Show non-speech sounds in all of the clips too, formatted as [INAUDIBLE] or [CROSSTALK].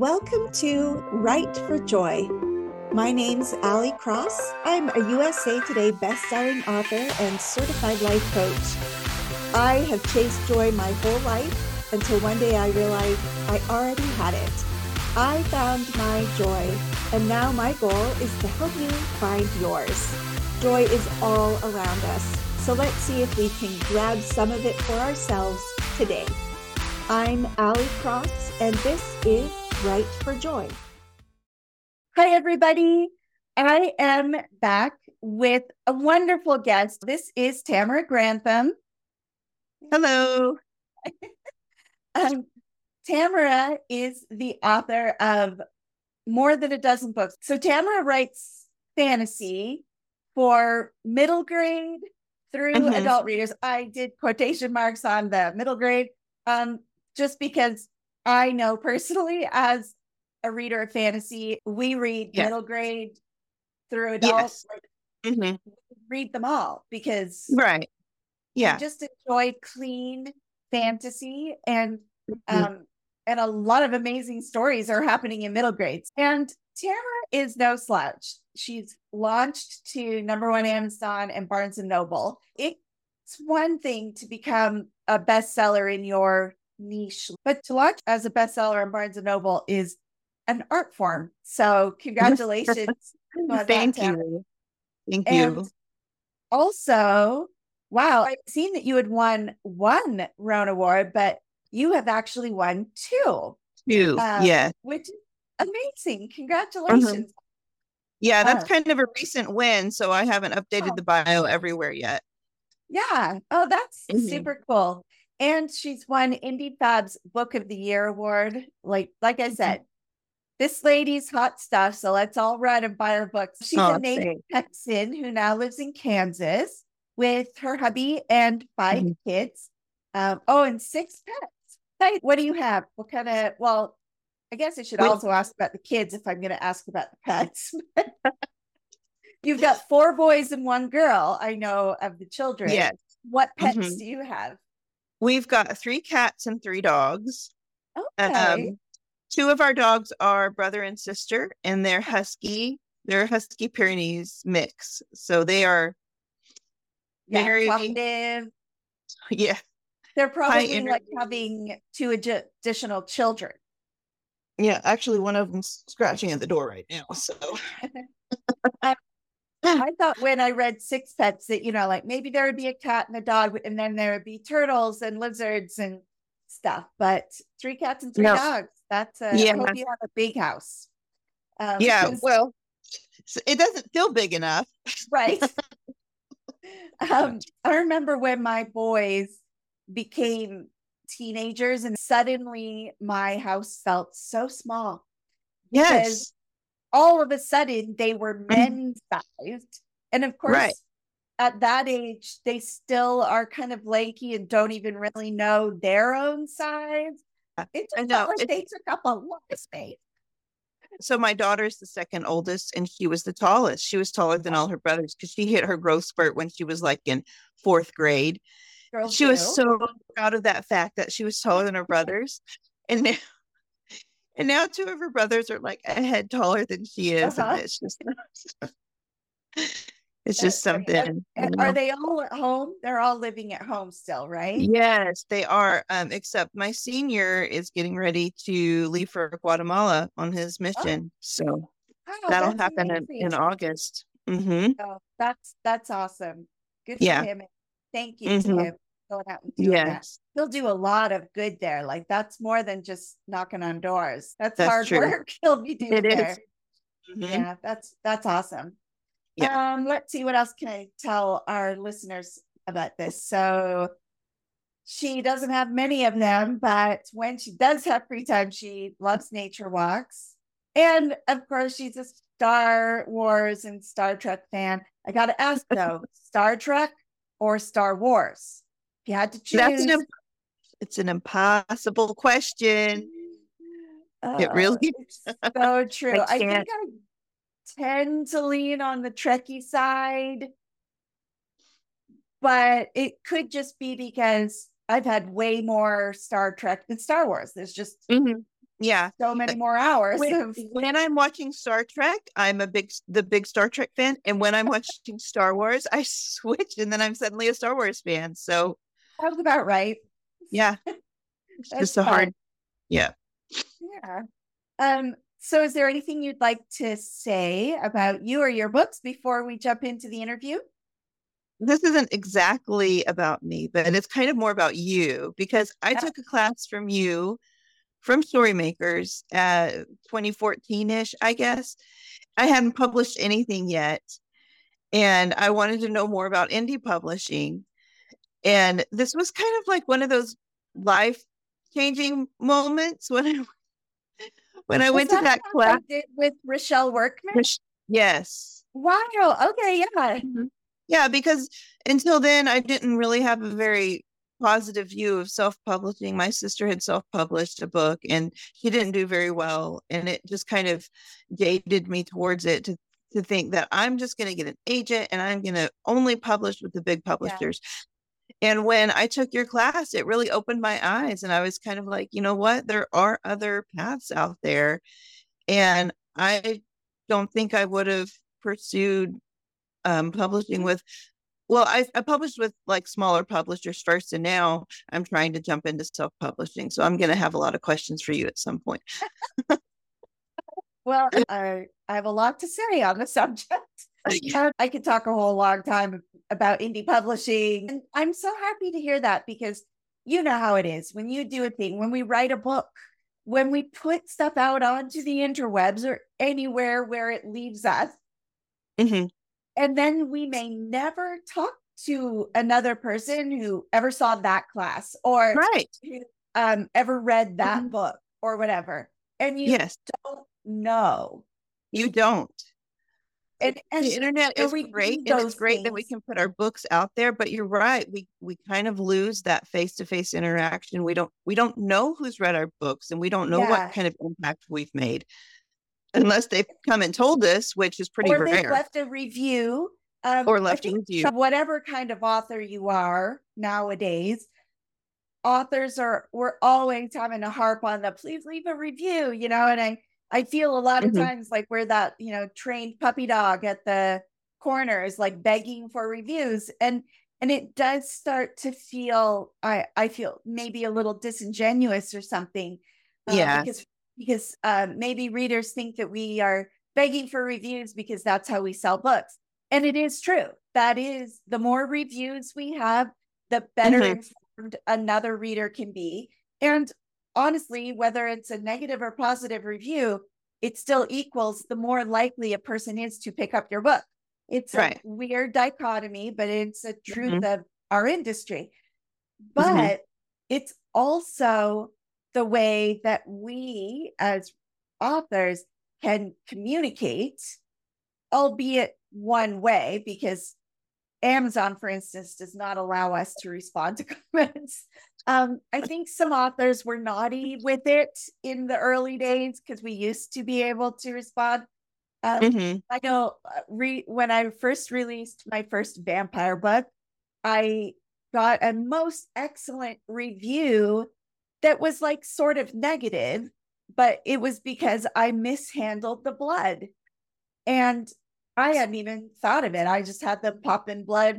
Welcome to Write for Joy. My name's Ali Cross. I'm a USA Today best-selling author and certified life coach. I have chased joy my whole life until one day I realized I already had it. I found my joy, and now my goal is to help you find yours. Joy is all around us, so let's see if we can grab some of it for ourselves today. I'm Ali Cross, and this is Write for Joy. Hi, everybody. I am back with a wonderful guest. This is Tamara Grantham. Hello. [LAUGHS] um, Tamara is the author of more than a dozen books. So, Tamara writes fantasy for middle grade through mm-hmm. adult readers. I did quotation marks on the middle grade um, just because I know personally as a reader of fantasy, we read yes. middle grade through adults. Yes. Mm-hmm. Read them all because right, yeah, just enjoy clean fantasy and mm-hmm. um and a lot of amazing stories are happening in middle grades. And Tara is no slouch. She's launched to number one Amazon and Barnes and Noble. It's one thing to become a bestseller in your niche, but to launch as a bestseller in Barnes and Noble is an art form. So congratulations. [LAUGHS] Thank you. Thank and you. Also, wow, I've seen that you had won one RONE Award, but you have actually won two. Two, um, yeah. Which is amazing. Mm-hmm. Congratulations. Mm-hmm. Yeah, that's uh, kind of a recent win. So I haven't updated oh. the bio everywhere yet. Yeah. Oh, that's mm-hmm. super cool. And she's won Indie Fab's Book of the Year award. Like, like I mm-hmm. said, this lady's hot stuff. So let's all run and buy her books. She's oh, a native Texan who now lives in Kansas with her hubby and 5 mm-hmm. kids. Um, oh, and six pets. What do you have? What kind of, well, I guess I should also ask about the kids if I'm going to ask about the pets. [LAUGHS] You've got four boys and one girl, I know, of the children. Yes. What pets mm-hmm. do you have? We've got three cats and three dogs. Okay. Um, two of our dogs are brother and sister, and they're husky. They're husky Pyrenees mix. So they are yeah, very talkative. [LAUGHS] Yeah. They're probably like having two additional children. Yeah, actually, one of them's scratching at the door right now. So [LAUGHS] I, thought when I read Six Pets that, you know, like maybe there would be a cat and a dog, and then there would be turtles and lizards and stuff. But three cats and three no. dogs. That's a, yeah. I hope you have a big house. Um, yeah, well, it doesn't feel big enough. Right. [LAUGHS] um, I remember when my boys became teenagers and suddenly my house felt so small. Yes. All of a sudden they were mm. men sized. And of course, right. at that age, they still are kind of lanky and don't even really know their own size. It just know, felt like they took up a lot of space. So my daughter is the second oldest, and she was the tallest. She was taller than all her brothers because she hit her growth spurt when she was like in fourth grade. She do. was so proud of that fact that she was taller than her brothers, and now, and now two of her brothers are like a head taller than she is, uh-huh. and it's just. [LAUGHS] It's just something. Are they all at home? They're all living at home still, right? Yes, they are. Um, except my senior is getting ready to leave for Guatemala on his oh. mission. Oh. So oh, that'll happen in, in, August. Mm-hmm. Oh, that's that's awesome. Good for yeah. him. Thank you mm-hmm. to him going out and doing yes. that. He'll do a lot of good there. Like that's more than just knocking on doors. That's, that's hard true. work. [LAUGHS] He'll be doing it there. Mm-hmm. Yeah, that's that's awesome. Yeah. Um, let's see what else can I tell our listeners about this. So she doesn't have many of them, but when she does have free time, she loves nature walks. And of course, she's a Star Wars and Star Trek fan. I got to ask though, [LAUGHS] Star Trek or Star Wars? You had to choose. That's an, it's an impossible question. Uh, it really is. so [LAUGHS] true. I, I think I tend to lean on the Trekkie side, but it could just be because I've had way more Star Trek than Star Wars. There's just mm-hmm. yeah so many more hours when, of... when, i'm watching star trek i'm a big the big star trek fan and when i'm [LAUGHS] watching star wars i [LAUGHS] switch and then i'm suddenly a star wars fan so sounds about right yeah [LAUGHS] it's just a hard yeah yeah um so is there anything you'd like to say about you or your books before we jump into the interview this isn't exactly about me, but it's kind of more about you because I took a class from you from Storymakers at 2014 ish, I guess. I hadn't published anything yet. And I wanted to know more about indie publishing. And this was kind of like one of those life changing moments when I [LAUGHS] when I was went to that class with Rochelle Workman. Yes. Wow. Okay. Yeah. Mm-hmm. Yeah, because until then I didn't really have a very positive view of self-publishing. My sister had self-published a book and she didn't do very well and it just kind of jaded me towards it to to think that I'm just going to get an agent and I'm going to only publish with the big publishers. And when I took your class, it really opened my eyes and I was kind of like, you know what? There are other paths out there. And I don't think I would have pursued um, publishing with well I, I published with like smaller publishers first and now i'm trying to jump into self-publishing so i'm going to have a lot of questions for you at some point [LAUGHS] well I, I have a lot to say on the subject i could talk a whole long time about indie publishing and i'm so happy to hear that because you know how it is. When you do a thing when we write a book when we put stuff out onto the interwebs or anywhere where it leaves us mm-hmm. and then we may never talk to another person who ever saw that class or right. um ever read that mm-hmm. book or whatever and you yes. don't know. You don't and, and the internet is great and it's great things. that we can put our books out there but you're right we we kind of lose that face-to-face interaction we don't we don't know who's read our books and we don't know yeah. what kind of impact we've made unless they've come and told us, which is pretty or rare. left a review. Um, or left a review. Whatever kind of author you are nowadays, authors are we're always having to harp on the please leave a review, you know, and I I feel a lot of mm-hmm. times like we're that, you know, trained puppy dog at the corners, like begging for reviews. And and it does start to feel I I feel maybe a little disingenuous or something. Uh, yeah. Because because um, maybe readers think that we are begging for reviews because that's how we sell books. And it is true. That is the more reviews we have, the better mm-hmm. informed another reader can be. And honestly, whether it's a negative or positive review, it still equals the more likely a person is to pick up your book. It's right. a weird dichotomy, but it's a truth mm-hmm. of our industry. Mm-hmm. But mm-hmm. it's also the way that we as authors can communicate, albeit one way, because Amazon, for instance, does not allow us to respond to [LAUGHS] comments. Um, I think some authors were naughty with it in the early days because we used to be able to respond. Um, mm-hmm. I know uh, re- when I first released my first vampire book, I got a most excellent review that was like sort of negative, but it was because I mishandled the blood. And I hadn't even thought of it. I just had them in blood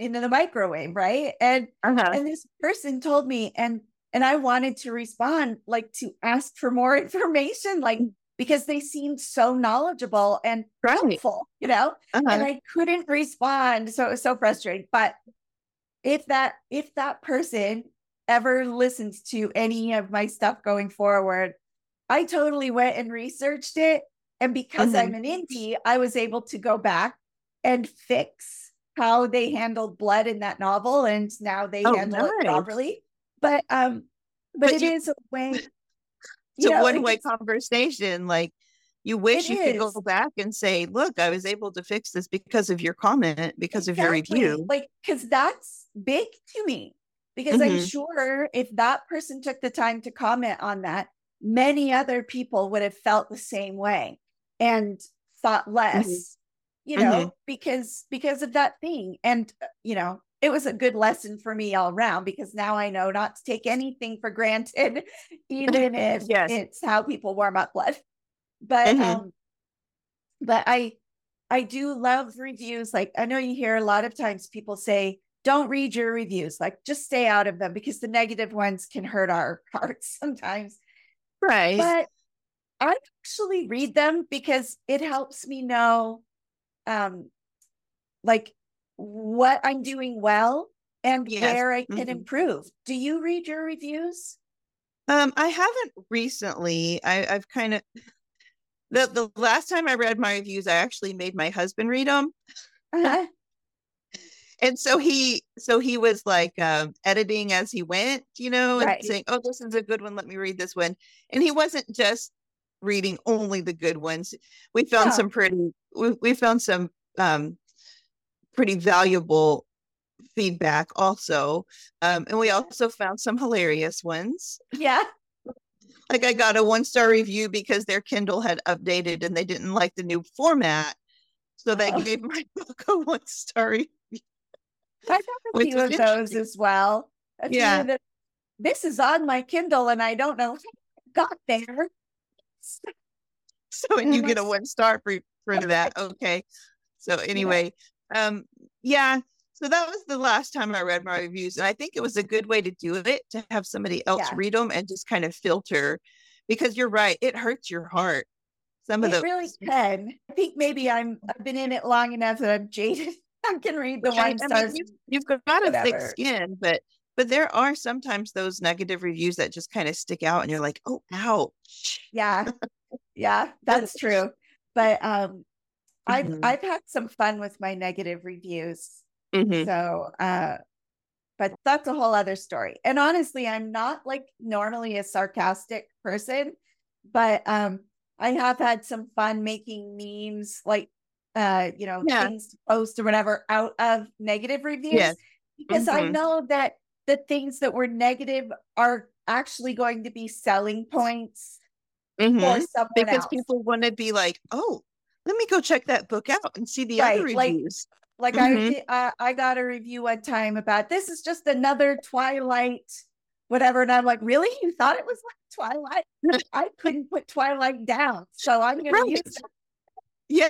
into the microwave, right? And uh-huh. and this person told me, and and I wanted to respond, like to ask for more [LAUGHS] information, like because they seemed so knowledgeable and right. helpful, you know. Uh-huh. And I couldn't respond, so it was so frustrating. But if that if that person ever listens to any of my stuff going forward, I totally went and researched it. And because mm-hmm. I'm an indie, I was able to go back and fix how they handled blood in that novel. And now they oh, handle nice. it properly. But um, but, but it you, is a way. [LAUGHS] It's a one way conversation. Like you wish you is. could go back and say, look, I was able to fix this because of your comment, because exactly. of your review. Like, because that's big to me because mm-hmm. I'm sure if that person took the time to comment on that, many other people would have felt the same way and thought less, mm-hmm. You know, mm-hmm. because because of that thing. And uh, you know, it was a good lesson for me all around because now I know not to take anything for granted, [LAUGHS] even if [LAUGHS] yes. it's how people warm up blood. But mm-hmm. um, but I I do love reviews. Like I know you hear a lot of times people say, don't read your reviews, like just stay out of them because the negative ones can hurt our [LAUGHS] hearts sometimes. Right. But I actually read them because it helps me know um like what I'm doing well and yes. where I can mm-hmm. improve. Do you read your reviews? Um, I haven't recently. I, I've kind of the the last time I read my reviews, I actually made my husband read them. Uh-huh. and so he so he was like um, editing as he went, you know, and right. saying, "Oh, this is a good one. Let me read this one." And he wasn't just reading only the good ones. We found yeah. some pretty. We, we found some um, pretty valuable feedback also. Um, and we also found some hilarious ones. Yeah. Like I got a one star review because their Kindle had updated and they didn't like the new format. So they oh. gave [LAUGHS] my book a one star review. I got a few of those as well. A yeah. That, this is on my Kindle and I don't know got there. [LAUGHS] [LAUGHS] So and you get a one star for, for that. Okay. So anyway, um, yeah. So that was the last time I read my reviews, and I think it was a good way to do it to have somebody else yeah. read them and just kind of filter, because you're right, it hurts your heart. Some of the really [LAUGHS] can. I think maybe I'm I've been in it long enough that I'm jaded. [LAUGHS] I can read the one stars. I mean, you've, you've got a thick skin, but but there are sometimes those negative reviews that just kind of stick out, and you're like, oh, ouch. Yeah, yeah, that's true. But um, I've mm-hmm. I've had some fun with my negative reviews. Mm-hmm. So uh but that's a whole other story. And honestly, I'm not like normally a sarcastic person, but um I have had some fun making memes like uh you know yeah. things to post or whatever out of negative reviews yes. because mm-hmm. I know that the things that were negative are actually going to be selling points mm-hmm. because else. people want to be like, oh, let me go check that book out and see the right, other reviews. Like, like mm-hmm. I, uh, I got a review one time about this is just another Twilight, whatever, and I'm like, really? You thought it was like Twilight? [LAUGHS] I couldn't put Twilight down, so I'm going right. to use it. Yeah.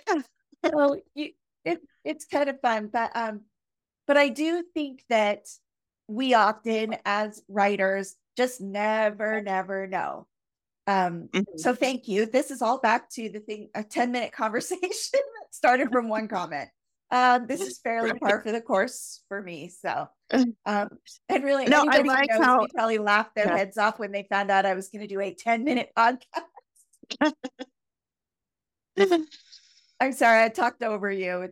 So you, it it's kind of fun, but um, but I do think that we often as writers just never, never know um, mm-hmm. So thank you. This is all back to the thing, a 10 minute [LAUGHS] conversation started from one comment. Um, this is fairly par for the course for me. So, [LAUGHS] um, and really, no, I like how probably laughed their yeah. heads off when they found out I was going to do a 10 minute [LAUGHS] podcast. I'm sorry, I talked over you.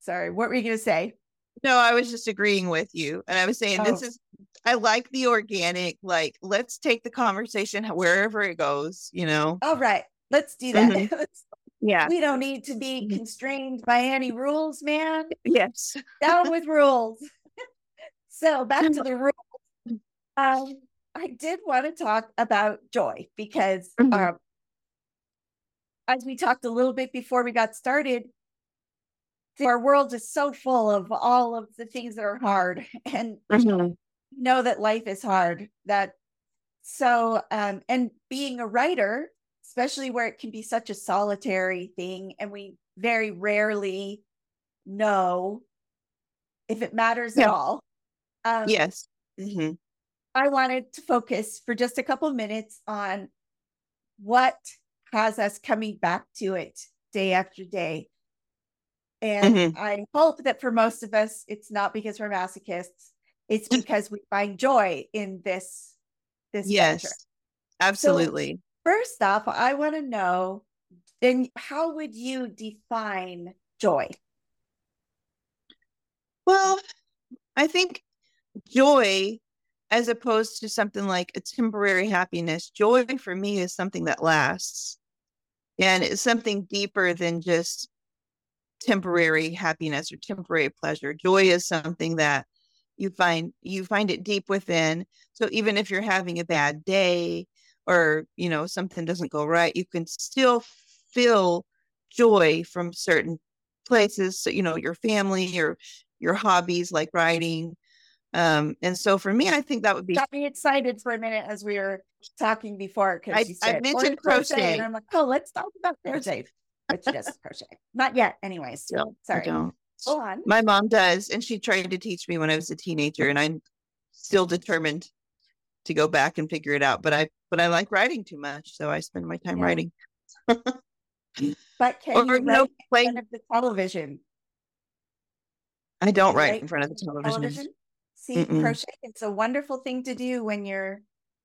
Sorry, what were you going to say? No, I was just agreeing with you. And I was saying, oh. this is I like the organic, like, let's take the conversation wherever it goes, you know? All right. Let's do that. Mm-hmm. [LAUGHS] yeah. We don't need to be mm-hmm. constrained by any rules, man. Yes. [LAUGHS] Down with rules. [LAUGHS] so back to the rules. Um, I did want to talk about joy because mm-hmm. um, as we talked a little bit before we got started, our world is so full of all of the things that are hard and mm-hmm know that life is hard that so um and being a writer especially where it can be such a solitary thing and we very rarely know if it matters yeah. at all um yes mm-hmm. i wanted to focus for just a couple minutes on what has us coming back to it day after day and mm-hmm. i hope that for most of us it's not because we're masochists it's because we find joy in this this yes venture. absolutely. So first off i want to know then how would you define joy? Well i think joy as opposed to something like a temporary happiness joy for me is something that lasts. And it's something deeper than just temporary happiness or temporary pleasure. Joy is something that you find you find it deep within so even if you're having a bad day or you know something doesn't go right you can still feel joy from certain places so you know your family your your hobbies like writing Um, and so for me, I think that would be got me excited for a minute as we were talking before because I, I mentioned crochet. crochet. and I'm like, oh, let's talk about [LAUGHS] crochet. But she does crochet. Not yet, anyways. No, Sorry. Oh, go on. My mom does, and she tried to teach me when I was a teenager, and I'm still determined to go back and figure it out. But I but I like writing too much, so I spend my time yeah. writing. [LAUGHS] but can or, you no, play in front of the television? I don't write in front of the television. television? See, Mm-mm. crochet, it's a wonderful thing to do when you're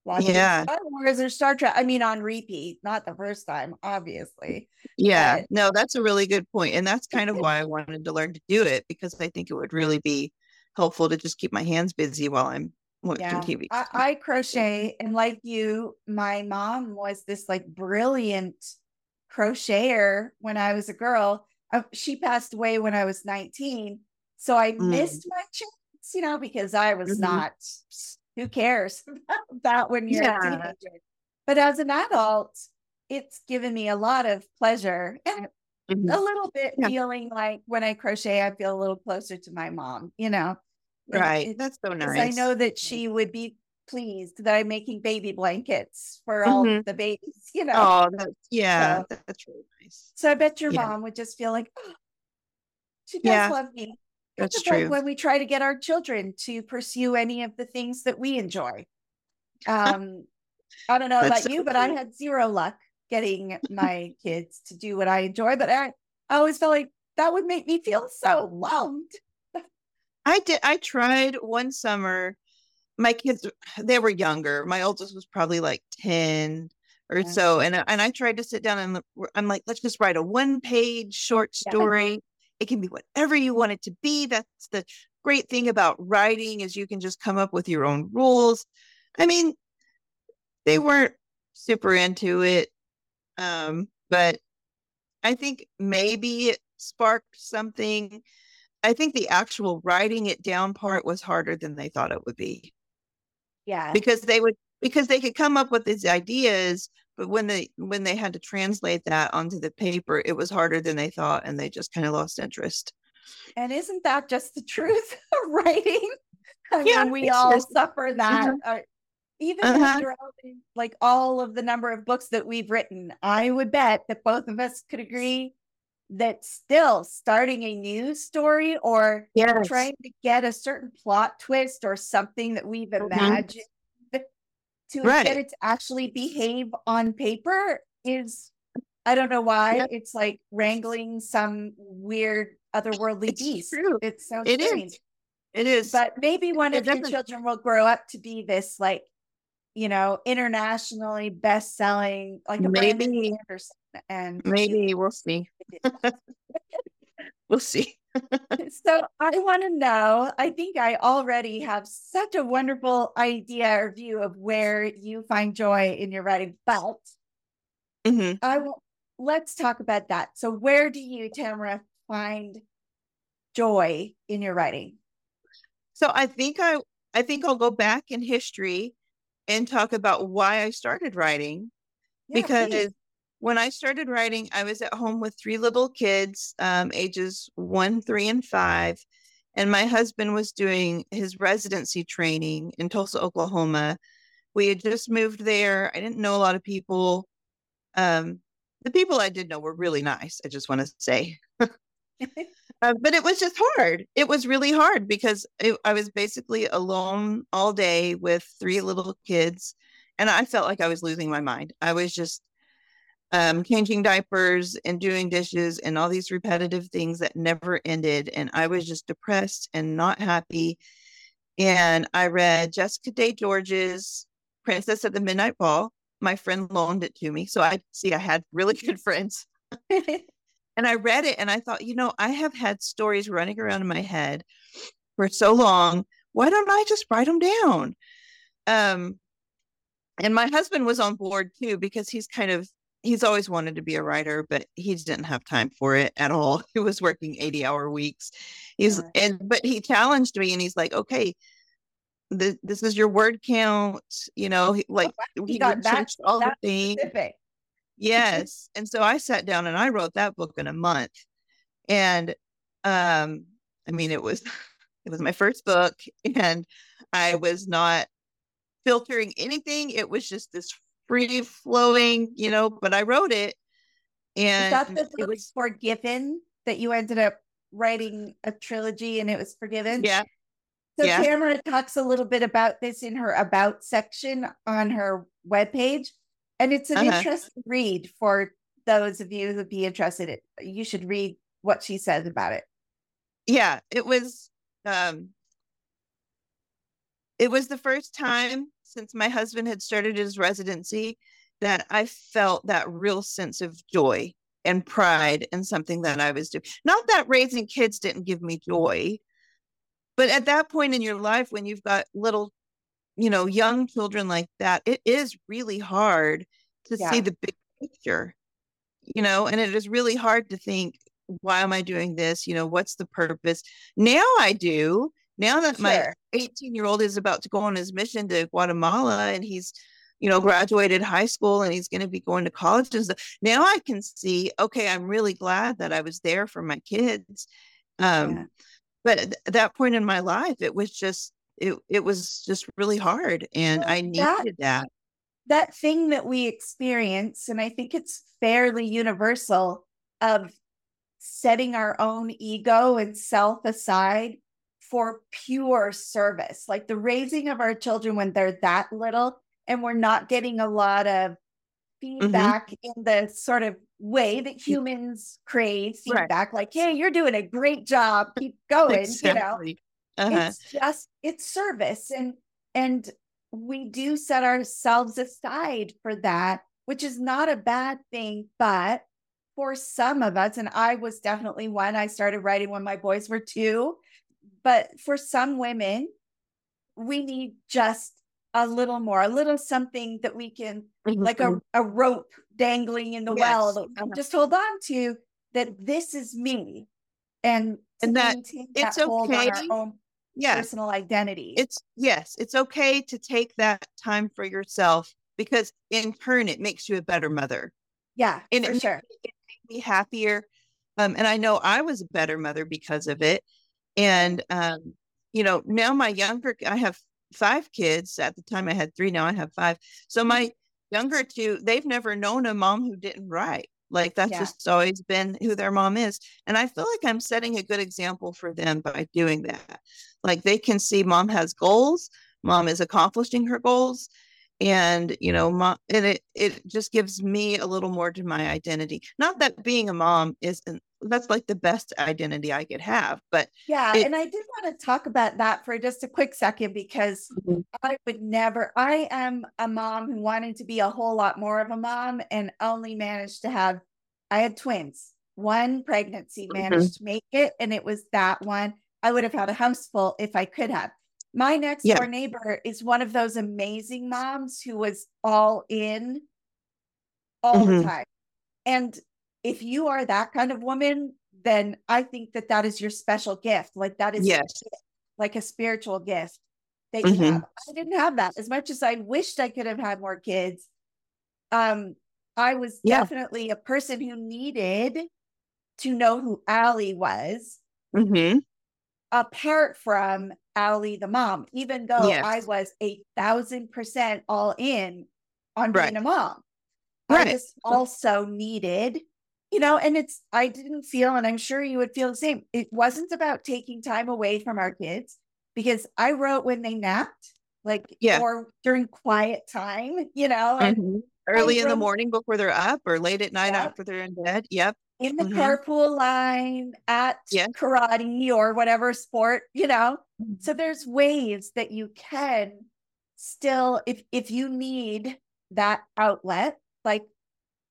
watching yeah. Star Wars or Star Trek. I mean, on repeat, not the first time, obviously. Yeah, but... no, that's a really good point. And that's kind of [LAUGHS] why I wanted to learn to do it because I think it would really be helpful to just keep my hands busy while I'm watching yeah. TV. I, I crochet, and like you, my mom was this like brilliant crocheter when I was a girl. Uh, she passed away when I was 19 so I mm. missed my chance, you know, because I was mm-hmm. not, who cares [LAUGHS] about when you're yeah. a teenager. But as an adult, it's given me a lot of pleasure and mm-hmm. a little bit yeah. feeling like when I crochet, I feel a little closer to my mom, you know. Right. It, That's so nice. I know that she would be pleased that I'm making baby blankets for all mm-hmm. the babies, you know. Oh, that's, yeah, so, that's really nice. So I bet your yeah. mom would just feel like, oh, she does yeah. love me. That's true. Like when we try to get our children to pursue any of the things that we enjoy. Um, I don't know about so you, but I had zero luck getting my kids to do what I enjoy. But I, I always felt like that would make me feel so loved. I did. I tried one summer. My kids, they were younger. My oldest was probably like 10 or yeah. so. And, and I tried to sit down and I'm like, let's just write a one page short story. Yeah it can be whatever you want it to be. That's the great thing about writing is you can just come up with your own rules. I mean, they weren't super into it. Um, but I think maybe it sparked something. I think the actual writing it down part was harder than they thought it would be. Yeah. Because they would because they could come up with these ideas but when they when they had to translate that onto the paper it was harder than they thought and they just kind of lost interest and isn't that just the truth of writing [LAUGHS] I yeah mean, we all just, suffer that mm-hmm. uh, even uh-huh. like all of the number of books that we've written i would bet that both of us could agree that still starting a new story or yes. trying to get a certain plot twist or something that we've mm-hmm. imagined to right. get it to actually behave on paper is I don't know why yep. it's like wrangling some weird otherworldly it's beast. True. It's so it strange. Is. It is. But maybe one it of your children will grow up to be this like, you know, internationally best selling like a maybe Anderson. And maybe we'll see. [LAUGHS] [LAUGHS] we'll see. So I want to know. I think I already have such a wonderful idea or view of where you find joy in your writing, but mm-hmm. I will. Let's talk about that. So, where do you, Tamara, find joy in your writing? So, I think I, I think I'll go back in history and talk about why I started writing, yeah, because please when I started writing, I was at home with three little kids, um, ages one, three, and five. And my husband was doing his residency training in Tulsa, Oklahoma. We had just moved there. I didn't know a lot of people. Um, the people I did know were really nice, I just want to say. [LAUGHS] uh, but it was just hard. It was really hard because it, I was basically alone all day with three little kids. And I felt like I was losing my mind. I was just um, changing diapers and doing dishes and all these repetitive things that never ended. And I was just depressed and not happy. And I read Jessica Day George's Princess at the Midnight Ball. My friend loaned it to me. So I see I had really good [LAUGHS] friends. [LAUGHS] and I read it and I thought, you know, I have had stories running around in my head for so long. Why don't I just write them down? Um, and my husband was on board too because he's kind of he's always wanted to be a writer, but he didn't have time for it at all. [LAUGHS] He was working 80 hour weeks. He's yeah. and but he challenged me and he's like, okay, this, this is your word count, you know, he, like oh, he, he got that, all that the things. Specific. [LAUGHS] Yes. and so I sat down and I wrote that book in a month. And um, I mean it was [LAUGHS] It was my first book, and I was not filtering anything. It was just this free flowing, you know, but I wrote it. And that the it was forgiven that you ended up writing a trilogy and it was forgiven. Yeah. So yeah. Tamara talks a little bit about this in her about section on her webpage. And it's an uh-huh. interesting read for those of you who'd be interested. In, you should read what she says about it. Yeah, it was um it was the first time since my husband had started his residency that I felt that real sense of joy and pride in something that I was doing. Not that raising kids didn't give me joy, but at that point in your life, when you've got little, you know, young children like that, it is really hard to yeah. see the big picture, you know, and it is really hard to think, why am I doing this? You know, what's the purpose? Now I do. Now that sure. my 18 year old is about to go on his mission to Guatemala and he's, you know, graduated high school and he's going to be going to college and stuff. Now I can see, okay, I'm really glad that I was there for my kids. Um, yeah. But at that point in my life, it was just, it, it was just really hard and well, I needed that, that. That thing that we experience, and I think it's fairly universal, of setting our own ego and self aside for pure service, like the raising of our children when they're that little and we're not getting a lot of mm-hmm. feedback mm-hmm. in the sort of way that humans crave feedback, right. like, hey, you're doing a great job, keep [LAUGHS] going, exactly. you know. Uh-huh. It's just it's service and and we do set ourselves aside for that, which is not a bad thing, but for some of us, and I was definitely one, I started writing when my boys were two. But for some women, we need just a little more, a little something that we can, mm-hmm. like a, a rope dangling in the yes. well, that uh-huh. just hold on to that this is me. And, and that it's that okay. yeah. personal identity. It's yes, it's okay to take that time for yourself because in turn it makes you a better mother. Yeah, and for it, sure. It me happier. Um, and I know I was a better mother because of it. And um, you know, now my younger, I have five kids. At the time, I had three. Now I have five. So my younger two, they've never known a mom who didn't write. Like that's yeah. just always been who their mom is. And I feel like I'm setting a good example for them by doing that. Like they can see mom has goals, mom is accomplishing her goals, and you know mom and it it just gives me a little more to my identity not that being a mom isn't that's like the best identity i could have but yeah it, and i did want to talk about that for just a quick second because mm-hmm. i would never i am a mom who wanted to be a whole lot more of a mom and only managed to have i had twins one pregnancy mm-hmm. managed to make it and it was that one i would have had a house full if i could have my next yeah. door neighbor is one of those amazing moms who was all in all mm-hmm. the time. And if you are that kind of woman, then I think that that is your special gift. Like that is yes. like a spiritual gift that mm-hmm. have. I didn't have that as much as I wished I could have had more kids. Um, I was yeah. definitely a person who needed to know who Ali was. Mm-hmm apart from Ali the mom, even though yes. I was a thousand percent all in on being right. a mom. Right. I just also needed, you know, and it's, I didn't feel, and I'm sure you would feel the same. It wasn't about taking time away from our kids because I wrote when they napped, like, yeah. or during quiet time, you know, mm-hmm. early in the morning before they're up or late at night after they're in bed. Yep in the mm-hmm. carpool line at yeah. karate or whatever sport, you know. Mm-hmm. So there's ways that you can still if if you need that outlet like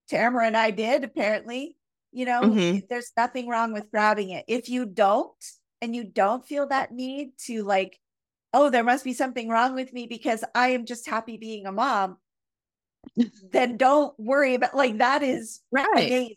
Tamara and I did apparently, you know, mm-hmm. there's nothing wrong with grabbing it. If you don't and you don't feel that need to like oh, there must be something wrong with me because I am just happy being a mom, [LAUGHS] then don't worry about like that is right. amazing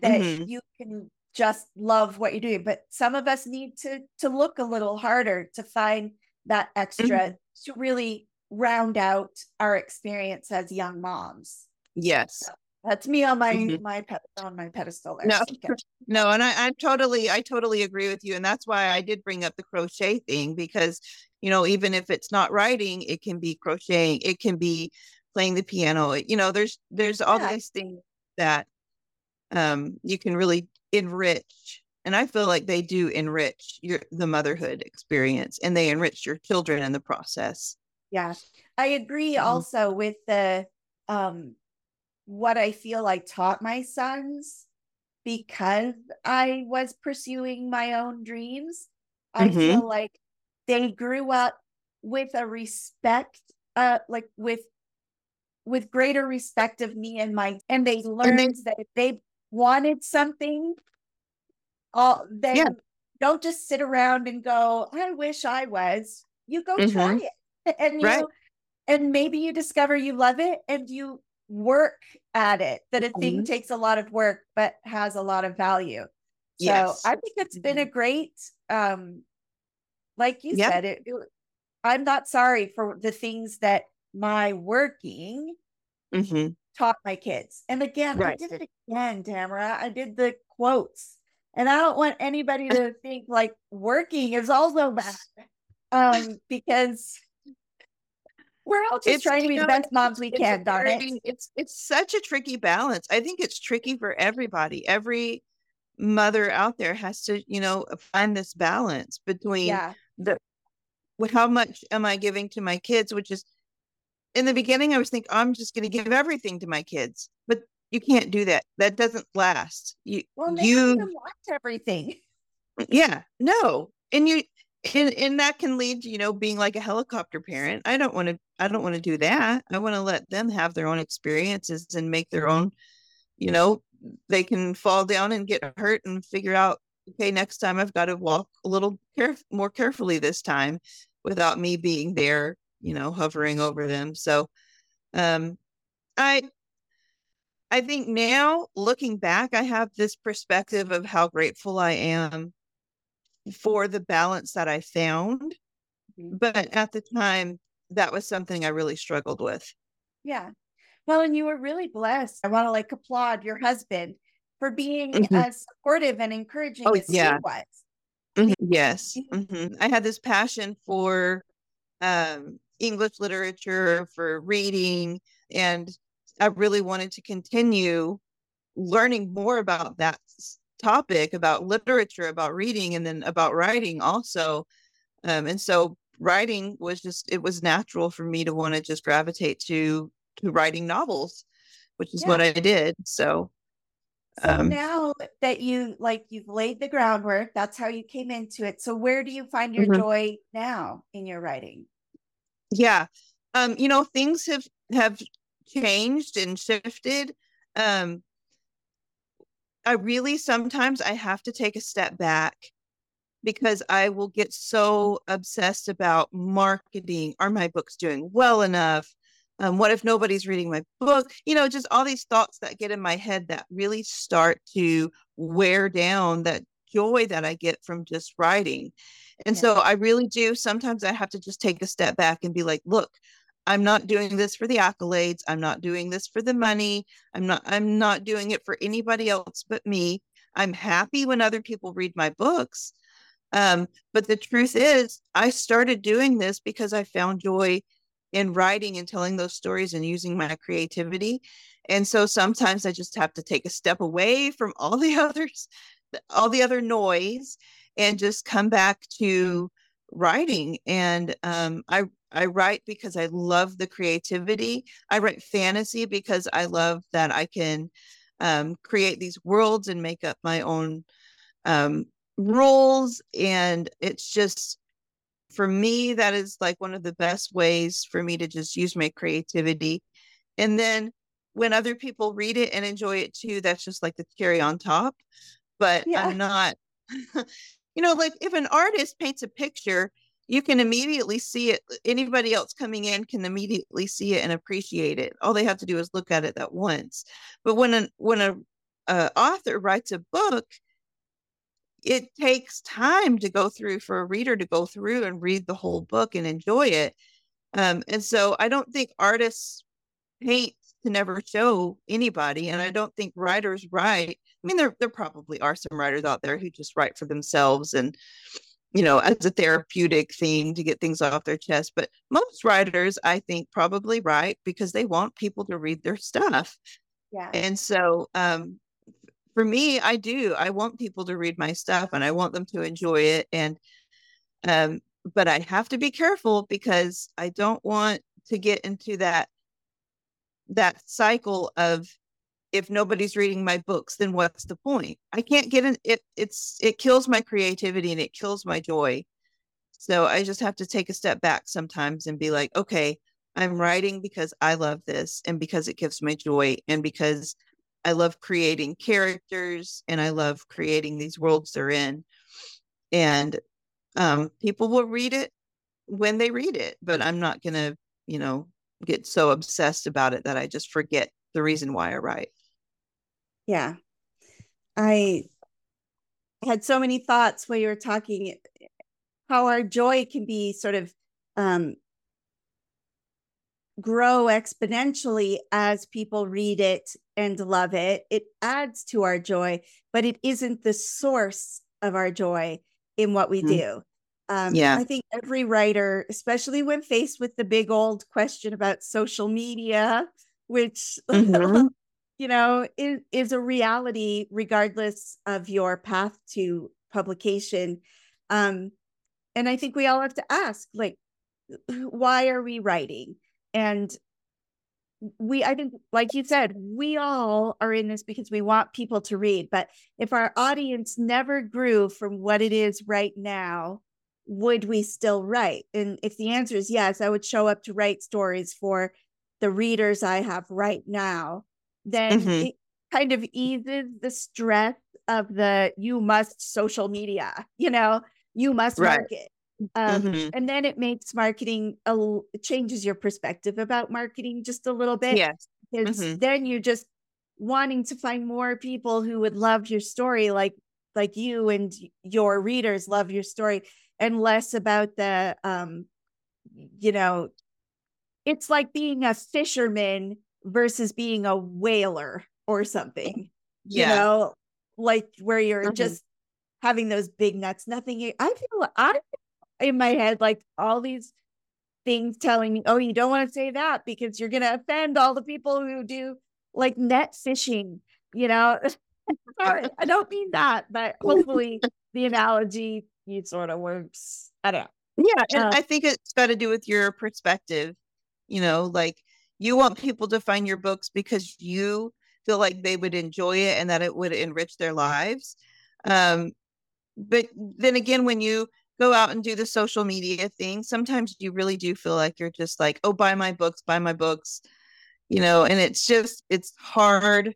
that mm-hmm. you can just love what you're doing but some of us need to to look a little harder to find that extra mm-hmm. to really round out our experience as young moms yes That's me on my mm-hmm. my pet on my pedestal there. No, no, and I, I totally I totally agree with you, and that's why I did bring up the crochet thing because you know even if it's not writing, it can be crocheting, it can be playing the piano. You know, there's there's all yeah. these things that um you can really enrich, and I feel like they do enrich your the motherhood experience, and they enrich your children in the process. Yeah, I agree. Mm-hmm. Also with the um what I feel I taught my sons because I was pursuing my own dreams. Mm-hmm. I feel like they grew up with a respect, uh, like with with greater respect of me and my and they learned and they, that if they wanted something, all they yeah. don't just sit around and go, I wish I was. You go mm-hmm. try it. [LAUGHS] And you right. and maybe you discover you love it and you work at it that a thing mm-hmm. takes a lot of work but has a lot of value so yes. i think it's been a mm-hmm. great um like you yep. said it, it, i'm not sorry for the things that my working mm-hmm. taught my kids and again right. i did it again tamara i did the quotes and i don't want anybody [LAUGHS] to think like working is also bad um because we're all just it's, trying to be know, the best moms we can, darn it. It's it's such a tricky balance. I think it's tricky for everybody. Every mother out there has to, you know, find this balance between yeah. the how much am I giving to my kids, which is in the beginning I was thinking I'm just going to give everything to my kids, but you can't do that. That doesn't last. You well, you want everything. Yeah, no, and you and and that can lead you know being like a helicopter parent. I don't want to i don't want to do that. I want to let them have their own experiences and make their own you know they can fall down and get hurt and figure out okay next time i've got to walk a little care- more carefully this time without me being there you know hovering over them. So um i i think now looking back i have this perspective of how grateful i am for the balance that I found. Mm-hmm. But at the time, that was something I really struggled with. Yeah. Well, and you were really blessed. I want to like applaud your husband for being mm-hmm. as supportive and encouraging oh, as yeah. he was. Mm-hmm. Yes. Mm-hmm. I had this passion for um, English literature, for reading, and I really wanted to continue learning more about that topic about literature, about reading, and then about writing also. Um, and so writing was just it was natural for me to want to just gravitate to to writing novels, which is yeah. what I did. So so um, now that you like you've laid the groundwork, that's how you came into it. So where do you find your mm-hmm. joy now in your writing? Yeah. Um, you know, things have have changed and shifted. Um, I really sometimes I have to take a step back because I will get so obsessed about marketing. Are my books doing well enough? Um, what if nobody's reading my book? You know, just all these thoughts that get in my head that really start to wear down that joy that I get from just writing. And yeah. so I really do. Sometimes I have to just take a step back and be like, look, I'm not doing this for the accolades. I'm not doing this for the money. I'm not I'm not doing it for anybody else but me. I'm happy when other people read my books. Um, but the truth is, I started doing this because I found joy in writing and telling those stories and using my creativity. And so sometimes I just have to take a step away from all the [LAUGHS] others, all the other noise, and just come back to writing. And um, I I write because I love the creativity. I write fantasy because I love that I can um, create these worlds and make up my own um, rules. And it's just, for me, that is like one of the best ways for me to just use my creativity. And then when other people read it and enjoy it too, that's just like the cherry on top. But yeah. I'm not, [LAUGHS] you know, like if an artist paints a picture, you can immediately see it anybody else coming in can immediately see it and appreciate it all they have to do is look at it that once but when a when a, a author writes a book it takes time to go through for a reader to go through and read the whole book and enjoy it um, and so i don't think artists paint to never show anybody. And I don't think writers write. I mean, there there probably are some writers out there who just write for themselves and you know, as a therapeutic thing to get things off their chest. But most writers, I think, probably write because they want people to read their stuff. Yeah. And so um, for me, I do. I want people to read my stuff and I want them to enjoy it. And um, but I have to be careful because I don't want to get into that that cycle of if nobody's reading my books then what's the point? I can't get in it it's it kills my creativity and it kills my joy. So i just have to take a step back sometimes and be like okay i'm writing because i love this and because it gives me joy and because i love creating characters and i love creating these worlds they're in. And um, people will read it when they read it but i'm not going to you know get so obsessed about it that i just forget the reason why i write yeah. I had so many thoughts while you were talking how our joy can be sort of um, grow exponentially as people read it and love it. It adds to our joy, but it isn't the source of our joy in what we mm-hmm. do. Um, yeah. I think every writer, especially when faced with the big old question about social media, which mm-hmm you know, is, is a reality regardless of your path to publication. Um, and I think we all have to ask, like, [CLEARS THROAT] why are we writing? And we, I think, like you said, we all are in this because we want people to read. But if our audience never grew from what it is right now, would we still write? And if the answer is yes, I would show up to write stories for the readers I have right now then mm-hmm. it kind of eases the stress of the you must social media, you know, you must right. market. Um, mm-hmm. And then it makes marketing, a, it changes your perspective about marketing just a little bit. Yes. Because mm-hmm. then you're just wanting to find more people who would love your story, like like you and your readers love your story, and less about the, um, you know, it's like being a fisherman versus being a whaler or something. Yeah. You know, like where you're mm-hmm. just having those big nuts, nothing. I feel I in my head like all these things telling me, oh, you don't want to say that because you're gonna offend all the people who do like net fishing, you know. [LAUGHS] Sorry, I don't mean that, but hopefully [LAUGHS] the analogy you sort of works. I don't know. Yeah, and uh, I think it's got to do with your perspective. You know, like you want people to find your books because you feel like they would enjoy it and that it would enrich their lives. Um, but then again, when you go out and do the social media thing, sometimes you really do feel like you're just like, oh, buy my books, buy my books, you know, and it's just, it's hard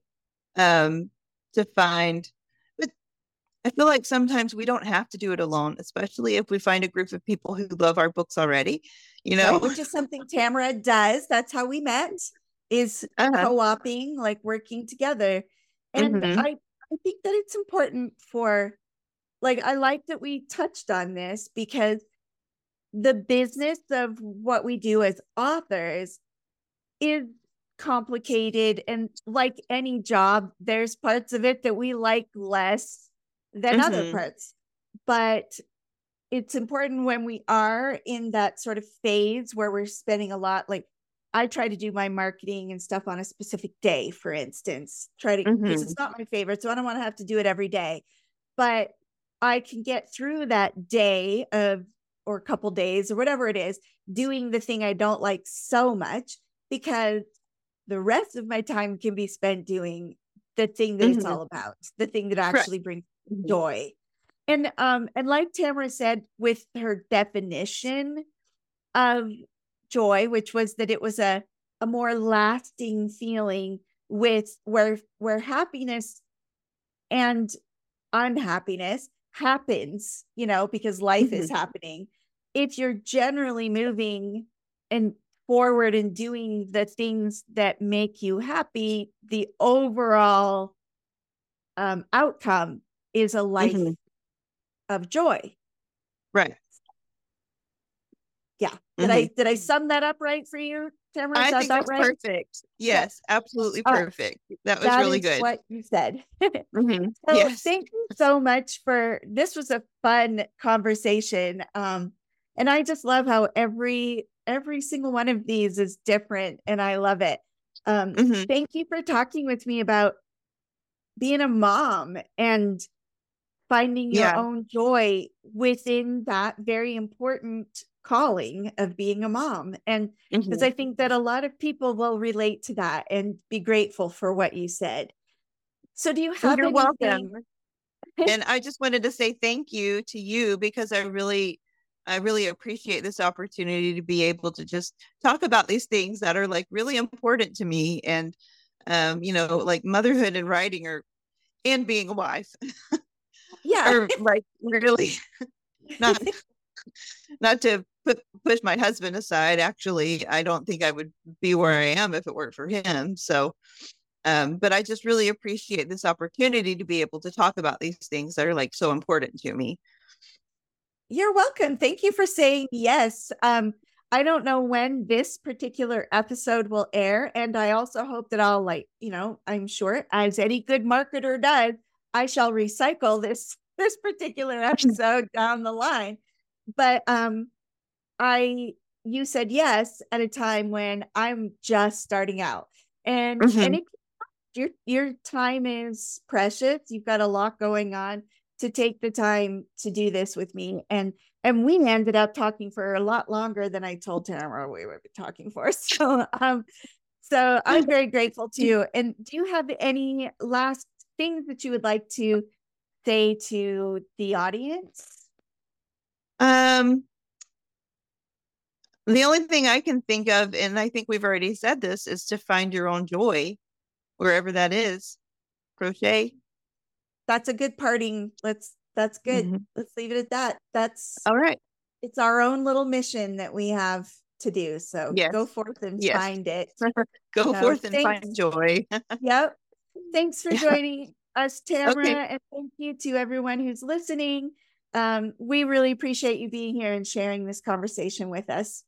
um, to find I feel like sometimes we don't have to do it alone, especially if we find a group of people who love our books already, you know. Right, which is something Tamara does. That's how we met, is uh-huh. co-oping, like working together. And mm-hmm. I, I think that it's important for like I like that we touched on this because the business of what we do as authors is complicated and like any job there's parts of it that we like less than mm-hmm. other parts. But it's important when we are in that sort of phase where we're spending a lot like I try to do my marketing and stuff on a specific day, for instance. Try to because mm-hmm. it's not my favorite, so I don't want to have to do it every day. But I can get through that day of or a couple days or whatever it is, doing the thing I don't like so much because the rest of my time can be spent doing the thing that mm-hmm. it's all about, the thing that actually brings Mm-hmm. Joy. And um and like Tamara said with her definition of joy, which was that it was a a more lasting feeling with where where happiness and unhappiness happens, you know, because life mm-hmm. is happening. If you're generally moving and forward and doing the things that make you happy, the overall um, outcome is a life mm-hmm. of joy. Right. Yeah. Did mm-hmm. I did I sum that up right for you, Tamara? I think that's right? perfect. Yes, absolutely perfect. that was that really good. What you said. [LAUGHS] mm-hmm. so yes. Thank you so much for this. Was a fun conversation. Um, and I just love how every every single one of these is different, and I love it. Um, mm-hmm. Thank you for talking with me about being a mom and finding your yeah. own joy within that very important calling of being a mom. And because mm-hmm. I think that a lot of people will relate to that and be grateful for what you said. So, do you have? You're anything- welcome. and I just wanted to say thank you to you because I really I really appreciate this opportunity to be able to just talk about these things that are like really important to me and um you know like motherhood and writing or and being a wife [LAUGHS] yeah or like really [LAUGHS] not not to put, push my husband aside actually i don't think i would be where i am if it weren't for him so um but i just really appreciate this opportunity to be able to talk about these things that are like so important to me you're welcome. Thank you for saying yes. Um, I don't know when this particular episode will air. And I also hope that I'll like, you know, I'm sure as any good marketer does, I shall recycle this [LAUGHS] this particular episode down the line. But um I you said yes at a time when I'm just starting out. And mm-hmm. and it, your your time is precious. You've got a lot going on to take the time to do this with me and and we ended up talking for a lot longer than I told Tamara we would be talking for. [LAUGHS] So um so I'm very grateful to you. And do you have any last things that you would like to say to the audience? Um the only thing I can think of, and I think we've already said this, is to find your own joy wherever that is. Crochet, that's a good parting. Let's that's good. Mm-hmm. Let's leave it at that. That's all right. It's our own little mission that we have to do. So yes. go forth and yes. find it. [LAUGHS] go so, forth and thanks. find joy. [LAUGHS] yep. Thanks for joining us, Tamara. Okay. And thank you to everyone who's listening. Um, we really appreciate you being here and sharing this conversation with us.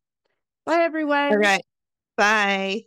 Bye, everyone. All right. Bye.